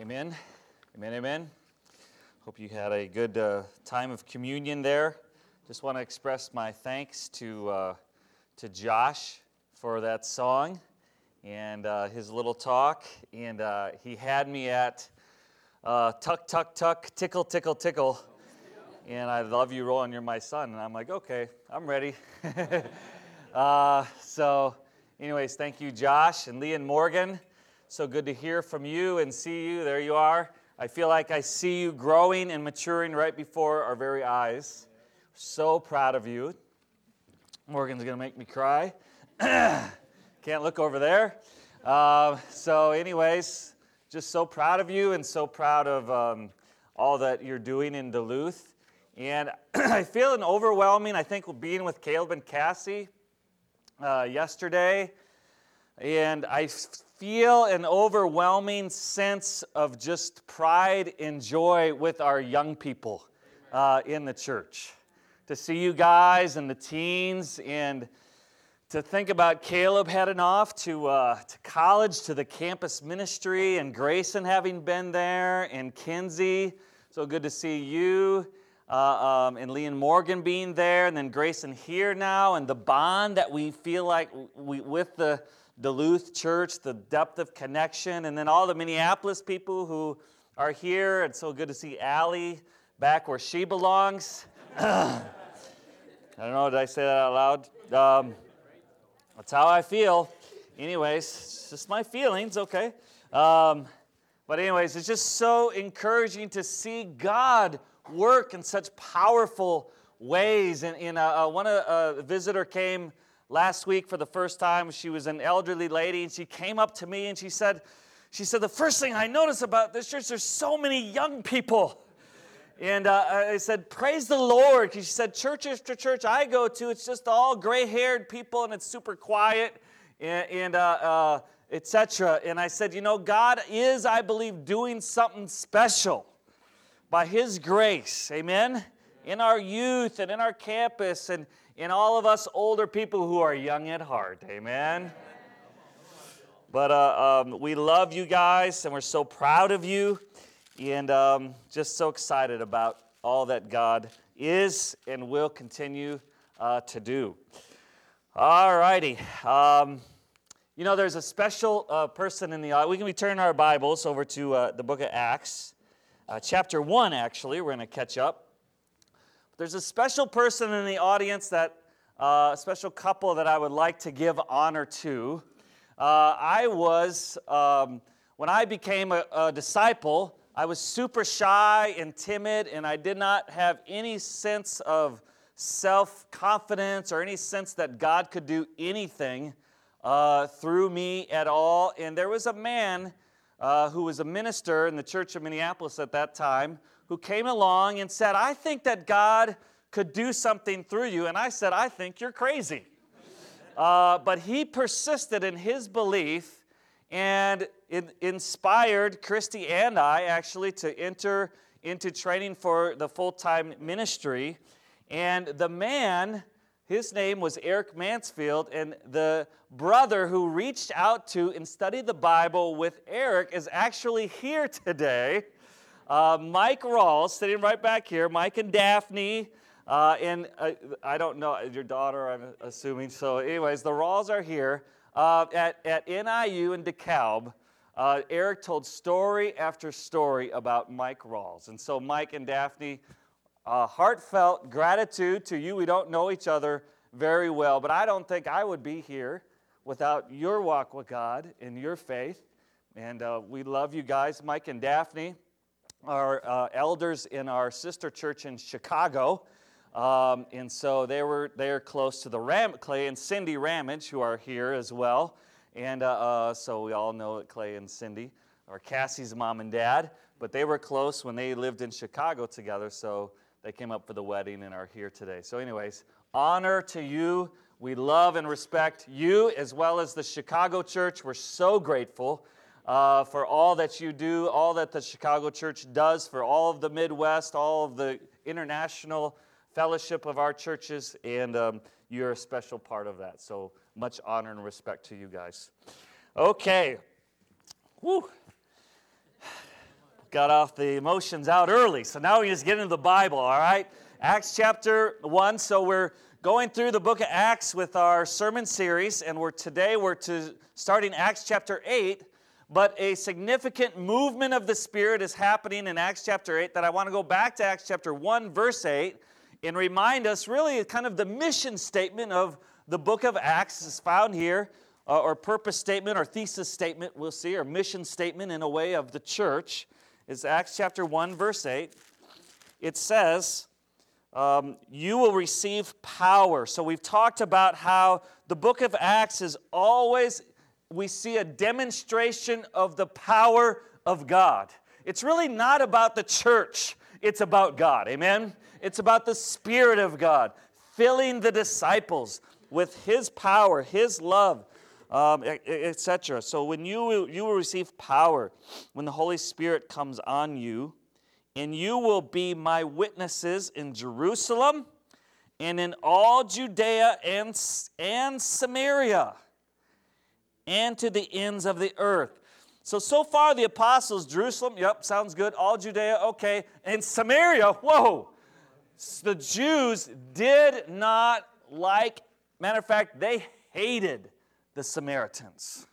Amen. Amen. Amen. Hope you had a good uh, time of communion there. Just want to express my thanks to, uh, to Josh for that song and uh, his little talk. And uh, he had me at uh, tuck, tuck, tuck, tickle, tickle, tickle. And I love you, Roland. You're my son. And I'm like, okay, I'm ready. Uh, so, anyways, thank you, Josh and Lee and Morgan. So good to hear from you and see you. There you are. I feel like I see you growing and maturing right before our very eyes. So proud of you. Morgan's going to make me cry. Can't look over there. Uh, so, anyways, just so proud of you and so proud of um, all that you're doing in Duluth. And I feel an overwhelming, I think, being with Caleb and Cassie uh, yesterday. And I feel an overwhelming sense of just pride and joy with our young people uh, in the church. To see you guys and the teens and to think about Caleb heading off to, uh, to college, to the campus ministry, and Grayson having been there, and Kinsey. So good to see you. Uh, um, and Lee and Morgan being there, and then Grayson here now, and the bond that we feel like we, with the, Duluth church, the depth of connection, and then all the Minneapolis people who are here. It's so good to see Allie back where she belongs. I don't know, did I say that out loud? Um, that's how I feel. Anyways, it's just my feelings, okay? Um, but, anyways, it's just so encouraging to see God work in such powerful ways. And, in uh, uh, one uh, a visitor came last week for the first time. She was an elderly lady, and she came up to me and she said, she said, the first thing I notice about this church, there's so many young people. And uh, I said, praise the Lord. She said, church after church I go to, it's just all gray-haired people, and it's super quiet, and, and uh, uh, etc. And I said, you know, God is, I believe, doing something special by His grace, amen, in our youth and in our campus and in all of us older people who are young at heart. Amen. But uh, um, we love you guys, and we're so proud of you, and um, just so excited about all that God is and will continue uh, to do. All righty. Um, you know, there's a special uh, person in the audience. We can turn our Bibles over to uh, the book of Acts, uh, chapter 1, actually. We're going to catch up. There's a special person in the audience that, uh, a special couple that I would like to give honor to. Uh, I was, um, when I became a, a disciple, I was super shy and timid, and I did not have any sense of self confidence or any sense that God could do anything uh, through me at all. And there was a man uh, who was a minister in the church of Minneapolis at that time who came along and said, I think that God could do something through you. And I said, I think you're crazy. Uh, but he persisted in his belief and inspired Christy and I actually to enter into training for the full time ministry. And the man, his name was Eric Mansfield, and the brother who reached out to and studied the Bible with Eric is actually here today. Uh, Mike Rawls, sitting right back here, Mike and Daphne, uh, and uh, I don't know, your daughter, I'm assuming. So, anyways, the Rawls are here. Uh, at, at NIU in DeKalb, uh, Eric told story after story about Mike Rawls. And so, Mike and Daphne, uh, heartfelt gratitude to you. We don't know each other very well, but I don't think I would be here without your walk with God and your faith. And we love you guys, Mike and Daphne our uh, elders in our sister church in Chicago. Um, and so they were they are close to the Ram, Clay and Cindy Ramage, who are here as well. And uh, uh, so we all know that Clay and Cindy are Cassie's mom and dad, but they were close when they lived in Chicago together. So they came up for the wedding and are here today. So, anyways, honor to you. We love and respect you as well as the Chicago church. We're so grateful uh, for all that you do, all that the Chicago Church does for all of the Midwest, all of the international fellowship of our churches, and um, you're a special part of that. So much honor and respect to you guys. Okay. Woo. got off the emotions out early. So now we just get into the Bible, all right? Acts chapter 1. So we're going through the book of Acts with our sermon series, and we're today we're to starting Acts chapter 8. But a significant movement of the Spirit is happening in Acts chapter 8 that I want to go back to Acts chapter 1, verse 8, and remind us really kind of the mission statement of the book of Acts is found here, uh, or purpose statement, or thesis statement, we'll see, or mission statement in a way of the church, is Acts chapter 1, verse 8. It says, um, You will receive power. So we've talked about how the book of Acts is always we see a demonstration of the power of God. It's really not about the church, it's about God. Amen? It's about the Spirit of God filling the disciples with His power, His love, um, etc. So when you, you will receive power, when the Holy Spirit comes on you, and you will be my witnesses in Jerusalem and in all Judea and, and Samaria and to the ends of the earth. So, so far the apostles, Jerusalem, yep, sounds good. All Judea, okay. And Samaria, whoa. The Jews did not like, matter of fact, they hated the Samaritans.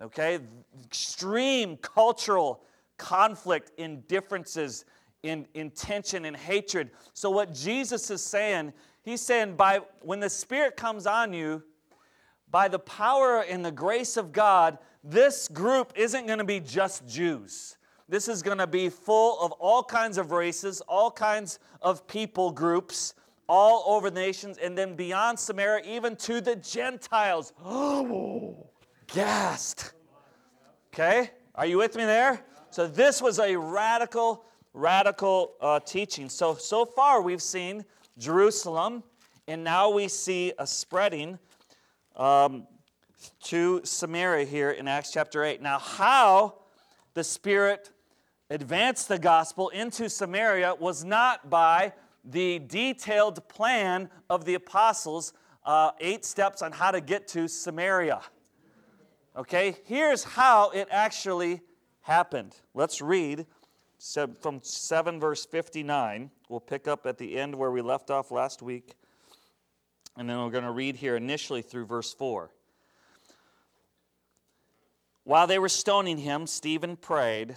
Okay? Extreme cultural conflict in differences, in, in tension and hatred. So, what Jesus is saying, he's saying, by when the Spirit comes on you, by the power and the grace of God, this group isn't going to be just Jews. This is going to be full of all kinds of races, all kinds of people groups, all over the nations, and then beyond Samaria, even to the Gentiles. Oh, gassed. Okay? Are you with me there? So, this was a radical, radical uh, teaching. So, so far we've seen Jerusalem, and now we see a spreading um, to Samaria here in Acts chapter 8. Now, how the Spirit advanced the gospel into Samaria was not by the detailed plan of the apostles, uh, eight steps on how to get to Samaria. Okay, here's how it actually happened. Let's read from 7 verse 59. We'll pick up at the end where we left off last week. And then we're going to read here initially through verse 4. While they were stoning him, Stephen prayed,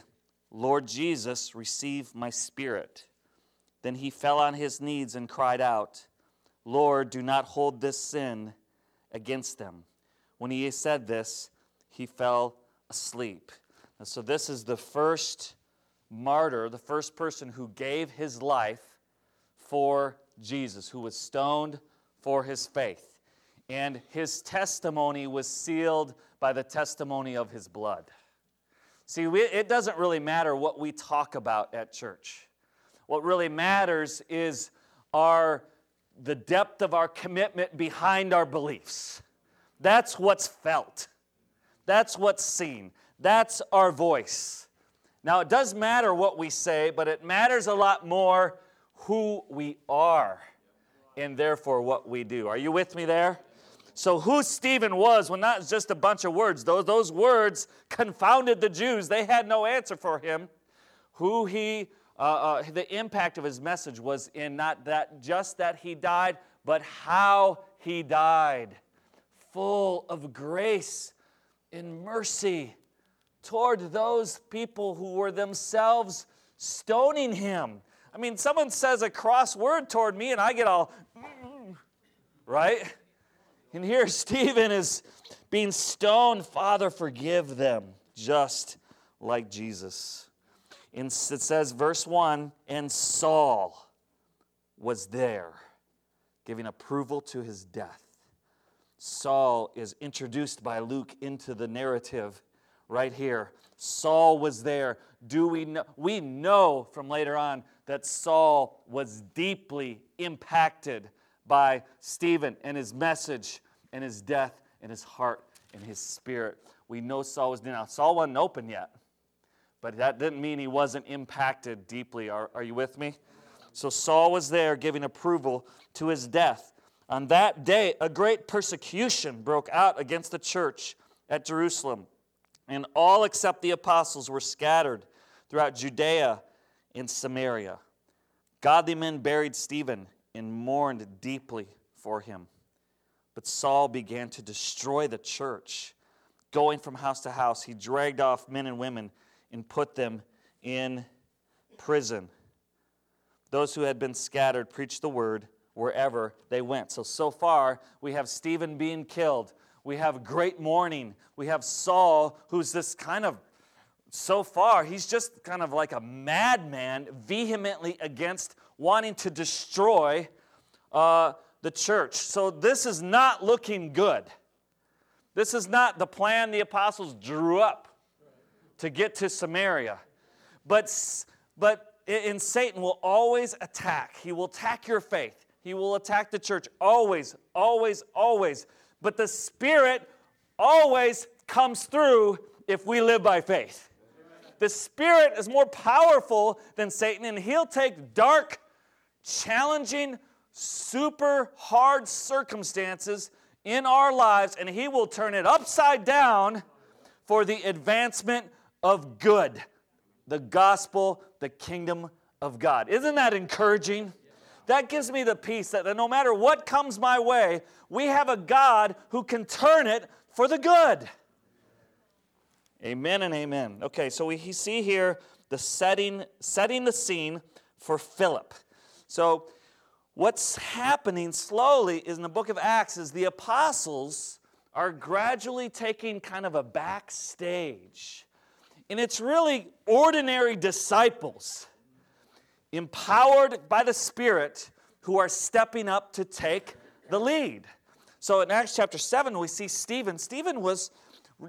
Lord Jesus, receive my spirit. Then he fell on his knees and cried out, Lord, do not hold this sin against them. When he said this, he fell asleep. And so, this is the first martyr, the first person who gave his life for Jesus, who was stoned for his faith. And his testimony was sealed by the testimony of his blood. See, we, it doesn't really matter what we talk about at church. What really matters is our, the depth of our commitment behind our beliefs. That's what's felt. That's what's seen. That's our voice. Now, it does matter what we say, but it matters a lot more who we are and therefore what we do. Are you with me there? So, who Stephen was, well, not just a bunch of words. Those, those words confounded the Jews. They had no answer for him. Who he, uh, uh, the impact of his message was in not that just that he died, but how he died. Full of grace and mercy toward those people who were themselves stoning him. I mean, someone says a cross word toward me, and I get all, right? And here Stephen is being stoned. Father, forgive them, just like Jesus. And it says, verse 1 And Saul was there, giving approval to his death. Saul is introduced by Luke into the narrative right here. Saul was there. Do we know? We know from later on that Saul was deeply impacted by Stephen and his message and his death and his heart and his spirit. We know Saul was now. Saul wasn't open yet, but that didn't mean he wasn't impacted deeply. Are, are you with me? So Saul was there giving approval to his death. On that day, a great persecution broke out against the church at Jerusalem, and all except the apostles were scattered throughout Judea and Samaria. Godly men buried Stephen and mourned deeply for him. But Saul began to destroy the church. Going from house to house, he dragged off men and women and put them in prison. Those who had been scattered preached the word wherever they went. So, so far, we have Stephen being killed. We have great mourning. We have Saul, who's this kind of, so far, he's just kind of like a madman, vehemently against wanting to destroy uh, the church. So, this is not looking good. This is not the plan the apostles drew up to get to Samaria. But, but in Satan will always attack. He will attack your faith. He will attack the church always, always, always. But the Spirit always comes through if we live by faith. The Spirit is more powerful than Satan, and he'll take dark, challenging, super hard circumstances in our lives and he will turn it upside down for the advancement of good the gospel, the kingdom of God. Isn't that encouraging? That gives me the peace that no matter what comes my way, we have a God who can turn it for the good. Amen and amen. Okay, so we see here the setting, setting the scene for Philip. So what's happening slowly is in the book of Acts is the apostles are gradually taking kind of a backstage and it's really ordinary disciples, empowered by the Spirit, who are stepping up to take the lead. So in Acts chapter 7, we see Stephen. Stephen was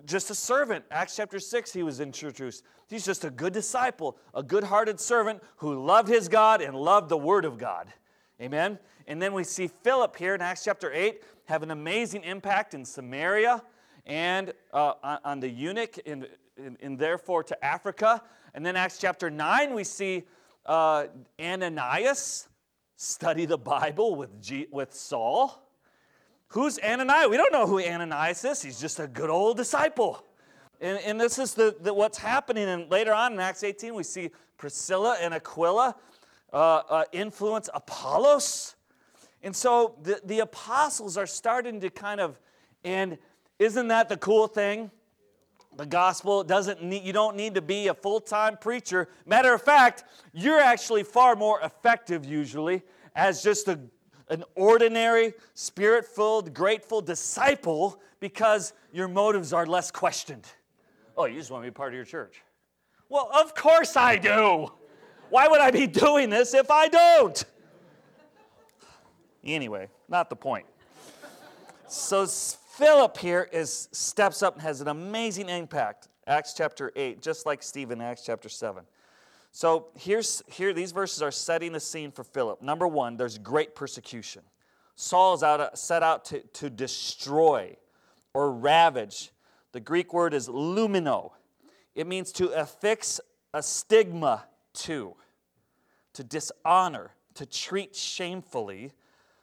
just a servant. Acts chapter 6, he was introduced. He's just a good disciple, a good hearted servant who loved his God and loved the Word of God. Amen. And then we see Philip here in Acts chapter 8 have an amazing impact in Samaria and uh, on the eunuch in and, therefore to Africa. And then Acts chapter 9, we see uh, Ananias study the Bible with, G- with Saul. Who's Ananias? We don't know who Ananias is. He's just a good old disciple. And, and this is the, the, what's happening. And later on in Acts 18, we see Priscilla and Aquila uh, uh, influence Apollos. And so the, the apostles are starting to kind of, and isn't that the cool thing? The gospel doesn't need, you don't need to be a full time preacher. Matter of fact, you're actually far more effective usually as just a, an ordinary, spirit filled, grateful disciple because your motives are less questioned. Oh, you just want to be part of your church. Well, of course I do. Why would I be doing this if I don't? Anyway, not the point. So, Philip here is steps up and has an amazing impact. Acts chapter 8, just like Stephen, Acts chapter 7. So here's here these verses are setting the scene for Philip. Number one, there's great persecution. Saul is out, set out to, to destroy or ravage. The Greek word is lumino. It means to affix a stigma to, to dishonor, to treat shamefully,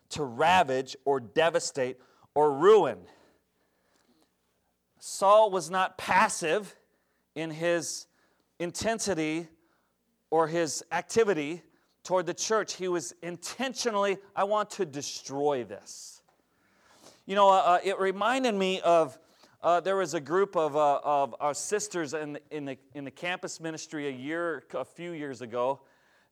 to ravage or devastate or ruin. Saul was not passive in his intensity or his activity toward the church. He was intentionally, I want to destroy this. You know, uh, uh, it reminded me of uh, there was a group of, uh, of our sisters in, in, the, in the campus ministry a year, a few years ago,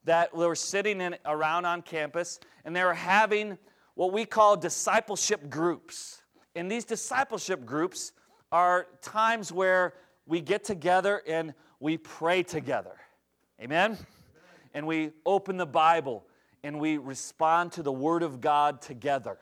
that were sitting in, around on campus and they were having what we call discipleship groups. And these discipleship groups, are times where we get together and we pray together. Amen? And we open the Bible and we respond to the Word of God together.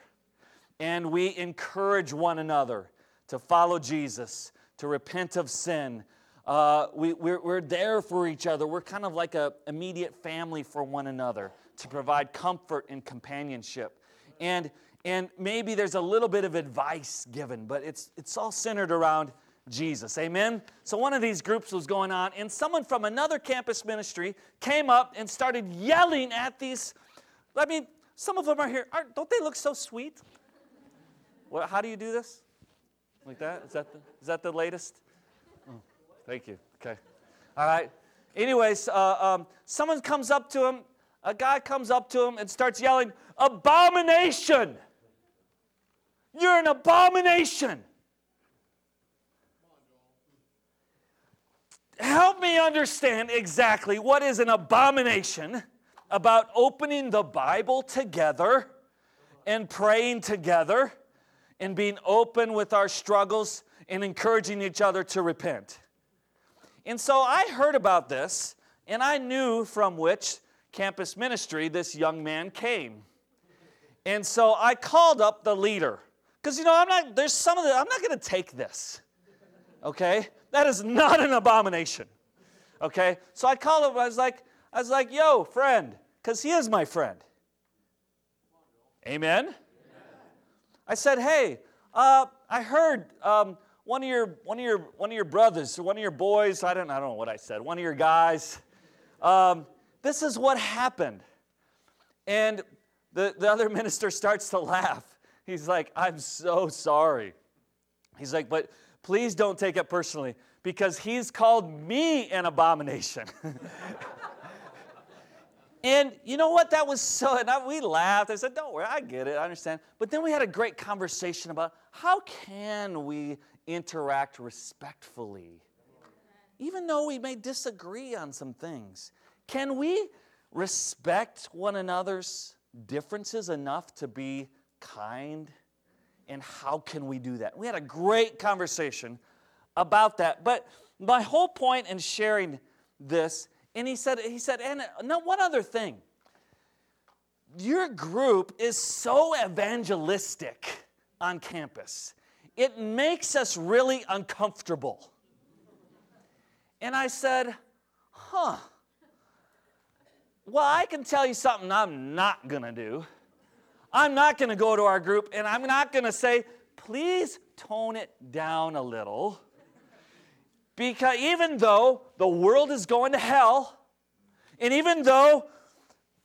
And we encourage one another to follow Jesus, to repent of sin. Uh, we, we're, we're there for each other. We're kind of like an immediate family for one another to provide comfort and companionship. And and maybe there's a little bit of advice given, but it's, it's all centered around Jesus. Amen? So one of these groups was going on, and someone from another campus ministry came up and started yelling at these. I mean, some of them are here. Aren't, don't they look so sweet? How do you do this? Like that? Is that the, is that the latest? Oh, thank you. Okay. All right. anyways, uh, um, someone comes up to him, a guy comes up to him and starts yelling, Abomination! You're an abomination! Help me understand exactly what is an abomination about opening the Bible together and praying together and being open with our struggles and encouraging each other to repent. And so I heard about this, and I knew from which campus ministry this young man came. And so I called up the leader. Because, you know, I'm not, there's some of the, I'm not going to take this. Okay? That is not an abomination. Okay? So I called him, I was like, I was like, yo, friend, because he is my friend. Amen? I said, hey, uh, I heard um, one, of your, one, of your, one of your brothers, one of your boys, I don't, I don't know what I said, one of your guys, um, this is what happened. And the, the other minister starts to laugh. He's like, I'm so sorry. He's like, but please don't take it personally because he's called me an abomination. and you know what? That was so, and I, we laughed. I said, Don't worry, I get it, I understand. But then we had a great conversation about how can we interact respectfully, even though we may disagree on some things. Can we respect one another's differences enough to be kind? And how can we do that? We had a great conversation about that. But my whole point in sharing this, and he said, he said, and no, one other thing. Your group is so evangelistic on campus. It makes us really uncomfortable. And I said, huh. Well, I can tell you something I'm not going to do. I'm not going to go to our group and I'm not going to say, please tone it down a little. Because even though the world is going to hell, and even though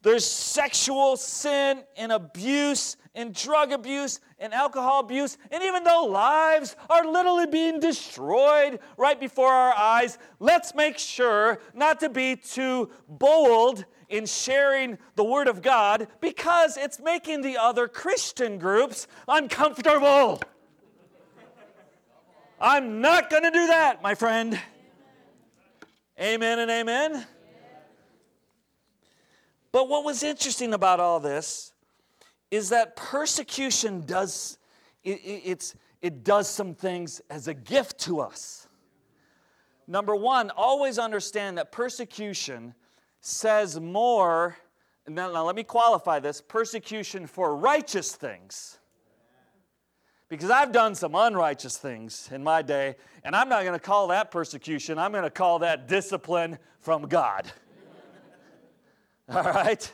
there's sexual sin and abuse and drug abuse and alcohol abuse, and even though lives are literally being destroyed right before our eyes, let's make sure not to be too bold in sharing the Word of God because it's making the other Christian groups uncomfortable. I'm not going to do that, my friend. Amen and amen. But what was interesting about all this is that persecution does it, it's, it does some things as a gift to us. Number one, always understand that persecution says more. Now, now let me qualify this persecution for righteous things because I've done some unrighteous things in my day, and I'm not going to call that persecution. I'm going to call that discipline from God. All right?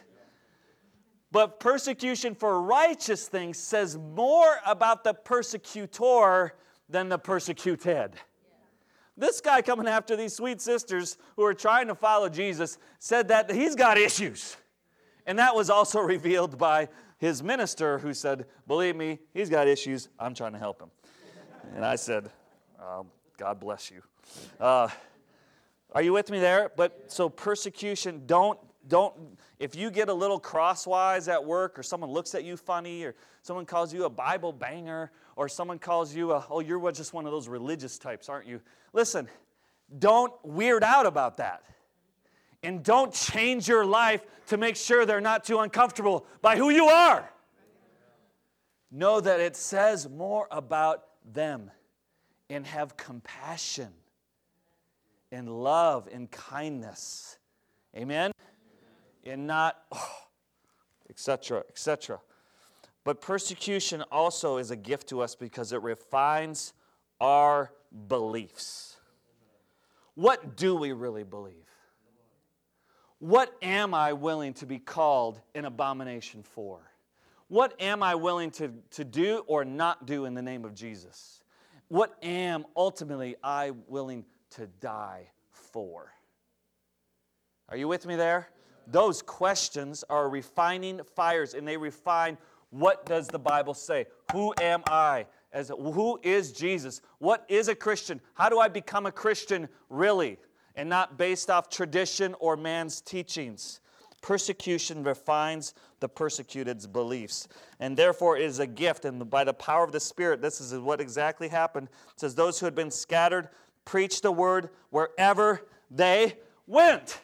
But persecution for righteous things says more about the persecutor than the persecuted. This guy coming after these sweet sisters who are trying to follow Jesus said that he's got issues. And that was also revealed by his minister who said, Believe me, he's got issues. I'm trying to help him. And I said, um, God bless you. Uh, are you with me there? But so persecution, don't, don't, if you get a little crosswise at work or someone looks at you funny or someone calls you a Bible banger or someone calls you a, oh, you're just one of those religious types, aren't you? Listen, don't weird out about that. And don't change your life to make sure they're not too uncomfortable by who you are. Know that it says more about them and have compassion and love and kindness. Amen? And not, etc., etc. But persecution also is a gift to us because it refines our beliefs. What do we really believe? What am I willing to be called an abomination for? What am I willing to, to do or not do in the name of Jesus? What am ultimately I willing to die for? Are you with me there? Those questions are refining fires and they refine what does the Bible say? Who am I? As who is Jesus? What is a Christian? How do I become a Christian really? and not based off tradition or man's teachings. Persecution refines the persecuted's beliefs. And therefore, it is a gift. And by the power of the Spirit, this is what exactly happened. It says, Those who had been scattered preached the word wherever they went.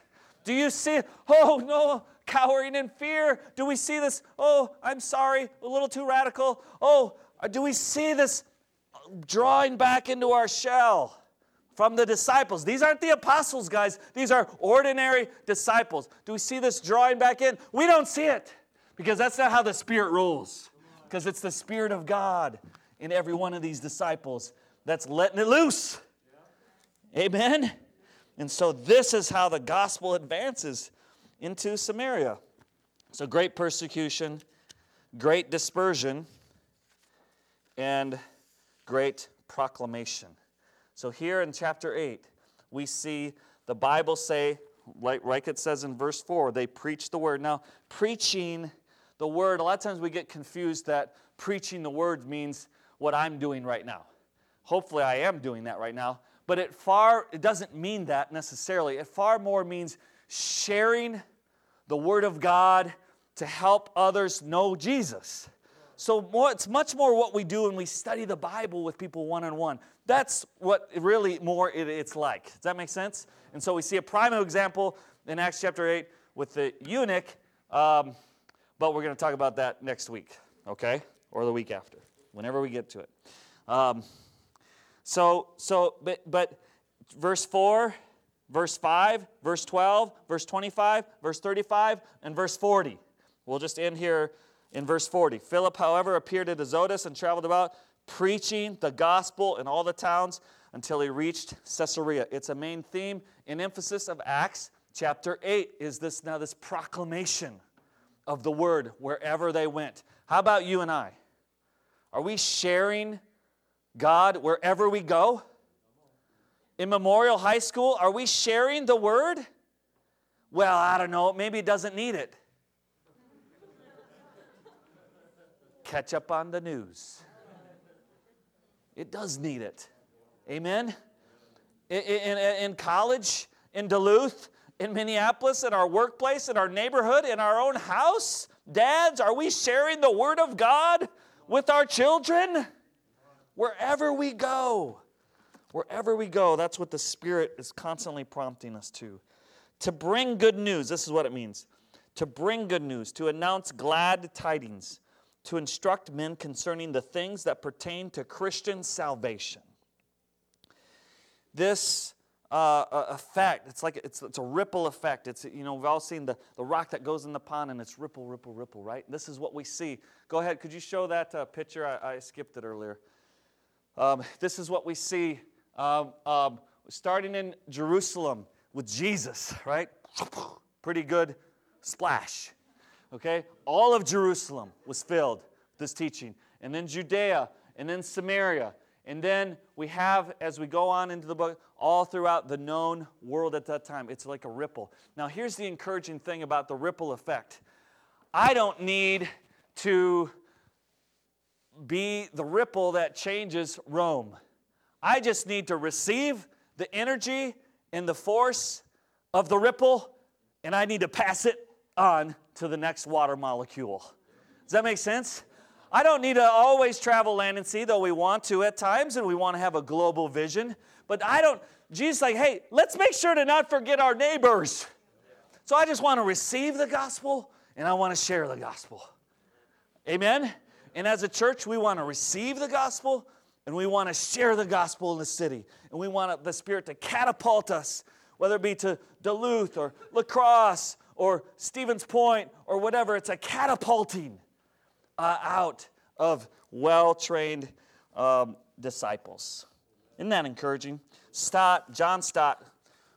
Do you see? Oh, no, cowering in fear. Do we see this? Oh, I'm sorry, a little too radical. Oh, uh, do we see this drawing back into our shell? from the disciples. These aren't the apostles, guys. These are ordinary disciples. Do we see this drawing back in? We don't see it because that's not how the Spirit rules. Because it's the Spirit of God in every one of these disciples that's letting it loose. Amen? And so this is how the gospel advances into Samaria. So great persecution, great dispersion, and great proclamation. So here in chapter 8, we see the Bible say, like, like it says in verse 4, they preach the word. Now, preaching the word, a lot of times we get confused that preaching the word means what I'm doing right now. Hopefully, I am doing that right now. But it far it doesn't mean that necessarily. It far more means sharing the word of God to help others know Jesus. So more, it's much more what we do when we study the Bible with people one on one. That's what really more it, it's like. Does that make sense? And so we see a prime example in Acts chapter 8 with the eunuch, um, but we're going to talk about that next week, okay? Or the week after, whenever we get to it. Um, so, so but, but verse 4, verse 5, verse 12, verse 25, verse 35, and verse 40. We'll just end here in verse 40. Philip, however, appeared at Azotus and traveled about preaching the gospel in all the towns until he reached Caesarea. It's a main theme and emphasis of Acts chapter 8 is this now this proclamation of the word wherever they went. How about you and I? Are we sharing God wherever we go? In Memorial High School, are we sharing the word? Well, I don't know, maybe it doesn't need it. Catch up on the news. It does need it. Amen? In, in, in, college, in Duluth, in Minneapolis, in our workplace, in our neighborhood, in our own house, dads, are we sharing the Word of God with our children? Wherever we go, wherever we go, that's what the Spirit is constantly prompting us to. To bring good news, this is what it means to bring good news, to announce glad tidings to instruct men concerning the things that pertain to Christian salvation. This uh, effect, it's like it's, it's a ripple effect. It's, you know, we've all seen the, the rock that goes in the pond and it's ripple, ripple, ripple, right? This is what we see. Go ahead, could you show that uh, picture? I, I, skipped it earlier. Um, this is what we see um, um, starting in Jerusalem with Jesus, right? Pretty good splash. Okay? All of Jerusalem was filled with this teaching. And then Judea, and then Samaria. And then we have, as we go on into the book, all throughout the known world at that time. It's like a ripple. Now, here's the encouraging thing about the ripple effect I don't need to be the ripple that changes Rome. I just need to receive the energy and the force of the ripple, and I need to pass it on to the next water molecule. Does that make sense? I don't need to always travel land and sea, though we want to at times and we want to have a global vision. But I don't, Jesus like, hey, let's make sure to not forget our neighbors. So I just want to receive the gospel and I want to share the gospel. Amen? And as a church, we want to receive the gospel and we want to share the gospel in the city. And we want the Spirit to catapult us, whether it be to Duluth or La Crosse or Stevens Point or whatever. It's a catapulting uh, out of well trained um, disciples. Isn't that encouraging? Stott, John Stott,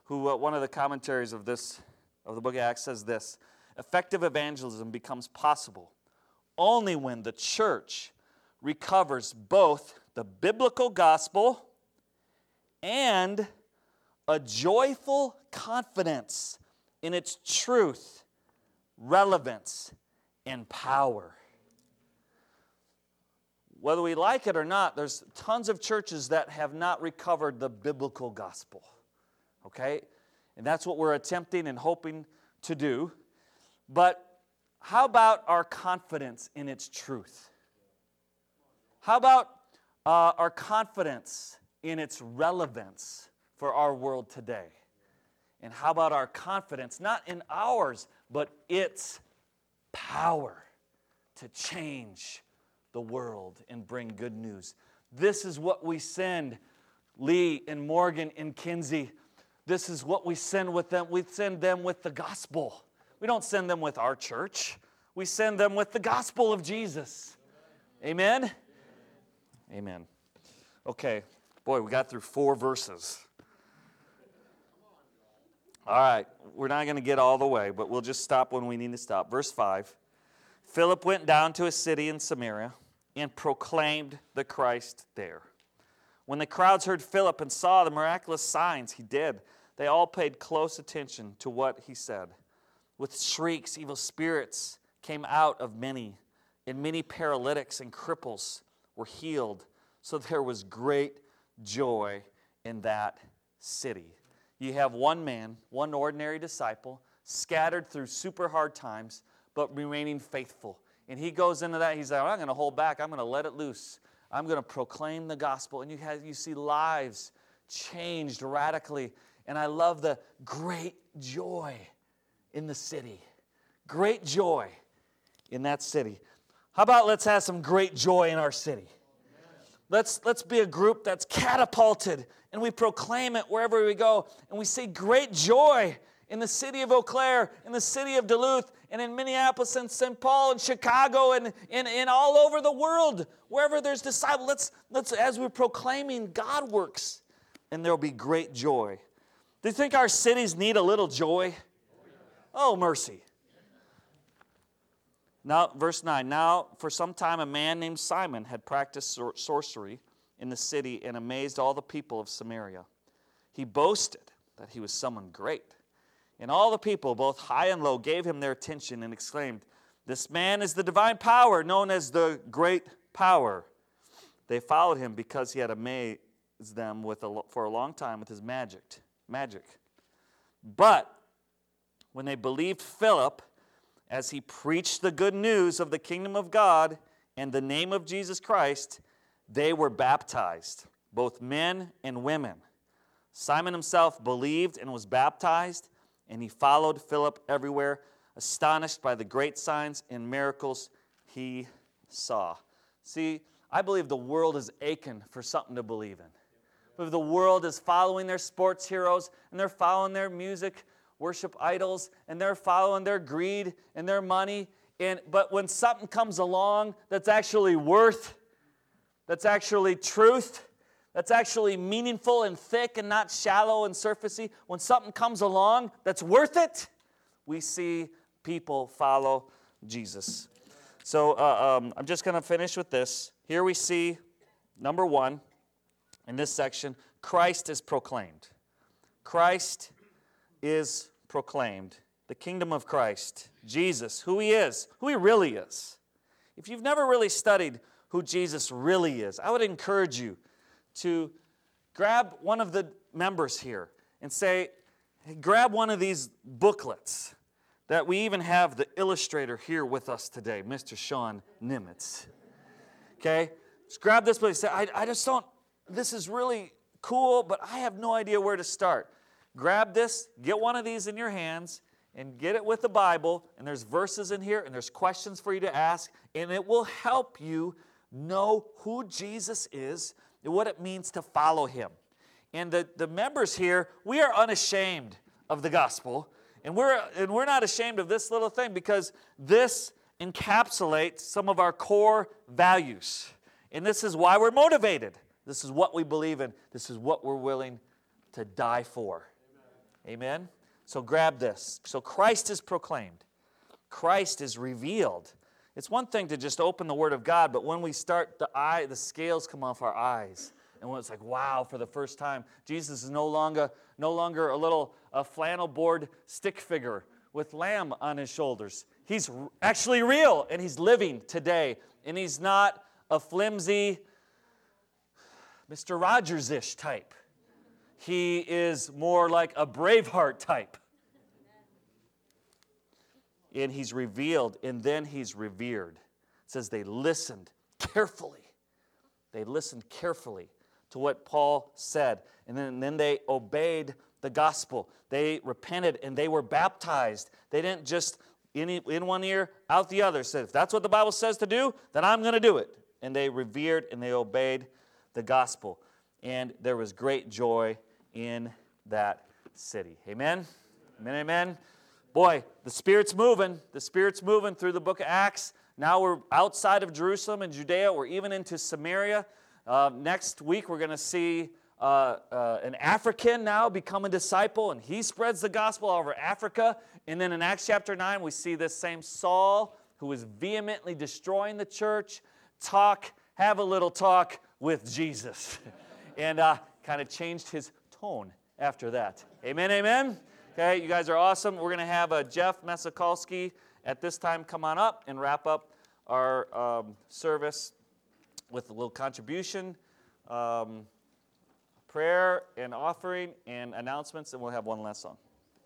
who uh, one of the commentaries of this of the book of Acts says this: effective evangelism becomes possible only when the church recovers both the biblical gospel and a joyful confidence in its truth, relevance, and power. Whether we like it or not, there's tons of churches that have not recovered the biblical gospel. Okay? And that's what we're attempting and hoping to do. But how about our confidence in its truth? How about uh, our confidence in its relevance for our world today? And how about our confidence, not in ours, but its power to change the world and bring good news? This is what we send Lee and Morgan and Kinsey. This is what we send with them. We send them with the gospel. We don't send them with our church. We send them with the gospel of Jesus. Amen? Amen. Okay. Boy, we got through four verses. All right. We're not going to get all the way, but we'll just stop when we need to stop. Verse 5 Philip went down to a city in Samaria and proclaimed the Christ there. When the crowds heard Philip and saw the miraculous signs he did, they all paid close attention to what he said. With shrieks, evil spirits came out of many, and many paralytics and cripples were healed. So there was great joy in that city. You have one man, one ordinary disciple, scattered through super hard times, but remaining faithful. And he goes into that, he's like, I'm going to hold back, I'm going to let it loose. I'm going to proclaim the gospel. And you, have, you see lives changed radically. And I love the great joy in the city. Great joy in that city. How about let's have some great joy in our city? Let's, let's be a group that's catapulted and we proclaim it wherever we go. And we see great joy in the city of Eau Claire, in the city of Duluth, and in Minneapolis and St. Paul and Chicago and, and, and all over the world, wherever there's disciples. Let's, let's, as we're proclaiming, God works, and there'll be great joy. Do you think our cities need a little joy? Oh, mercy. Now, verse 9. Now, for some time, a man named Simon had practiced sor- sorcery in the city and amazed all the people of Samaria. He boasted that he was someone great. And all the people, both high and low, gave him their attention and exclaimed, This man is the divine power, known as the great power. They followed him because he had amazed them with a, for a long time with his magic. Magic. But when they believed Philip as he preached the good news of the kingdom of God and the name of Jesus Christ, they were baptized, both men and women. Simon himself believed and was baptized, and he followed Philip everywhere, astonished by the great signs and miracles he saw. See, I believe the world is aching for something to believe in. But the world is following their sports heroes and they're following their music worship idols and they're following their greed and their money. And, but when something comes along that's actually worth, that's actually truth, that's actually meaningful and thick and not shallow and surfacey, when something comes along that's worth it, we see people follow Jesus. So uh, um, I'm just going to finish with this. Here we see, number one, in this section, Christ is proclaimed. Christ is proclaimed the kingdom of Christ, Jesus, who he is, who he really is. If you've never really studied who Jesus really is, I would encourage you to grab one of the members here and say, hey, grab one of these booklets that we even have the illustrator here with us today, Mr. Sean Nimitz. Okay? Just grab this and say, I, I just don't, this is really cool, but I have no idea where to start grab this, get one of these in your hands, and get it with the Bible. And there's verses in here, and there's questions for you to ask, and it will help you know who Jesus is and what it means to follow him. And the, the members here, we are unashamed of the gospel. And we're, and we're not ashamed of this little thing because this encapsulates some of our core values. And this is why we're motivated. This is what we believe in. This is what we're willing to die for. Amen? So grab this. So Christ is proclaimed, Christ is revealed. It's one thing to just open the Word of God, but when we start, the eye, the scales come off our eyes. And when it's like, wow, for the first time, Jesus is no longer, no longer a little a flannel board stick figure with lamb on his shoulders. He's actually real and he's living today. And he's not a flimsy Mr. Rogers ish type. He is more like a Braveheart type. And he's revealed, and then he's revered. It says they listened carefully. They listened carefully to what Paul said, and then, and then they obeyed the gospel. They repented and they were baptized. They didn't just in, in one ear, out the other. Said, if that's what the Bible says to do, then I'm going to do it. And they revered and they obeyed the gospel. And there was great joy in that city. Amen? Amen, amen. Boy, the Spirit's moving. The Spirit's moving through the book of Acts. Now we're outside of Jerusalem and Judea. We're even into Samaria. Uh, next week, we're going to see uh, uh, an African now become a disciple, and he spreads the gospel all over Africa. And then in Acts chapter 9, we see this same Saul who is vehemently destroying the church talk, have a little talk with Jesus. and uh, kind of changed his tone after that. Amen, amen. Okay, you guys are awesome. We're going to have uh, Jeff Mesikalski at this time come on up and wrap up our um, service with a little contribution. Um, prayer and offering and announcements, and we'll have one last song.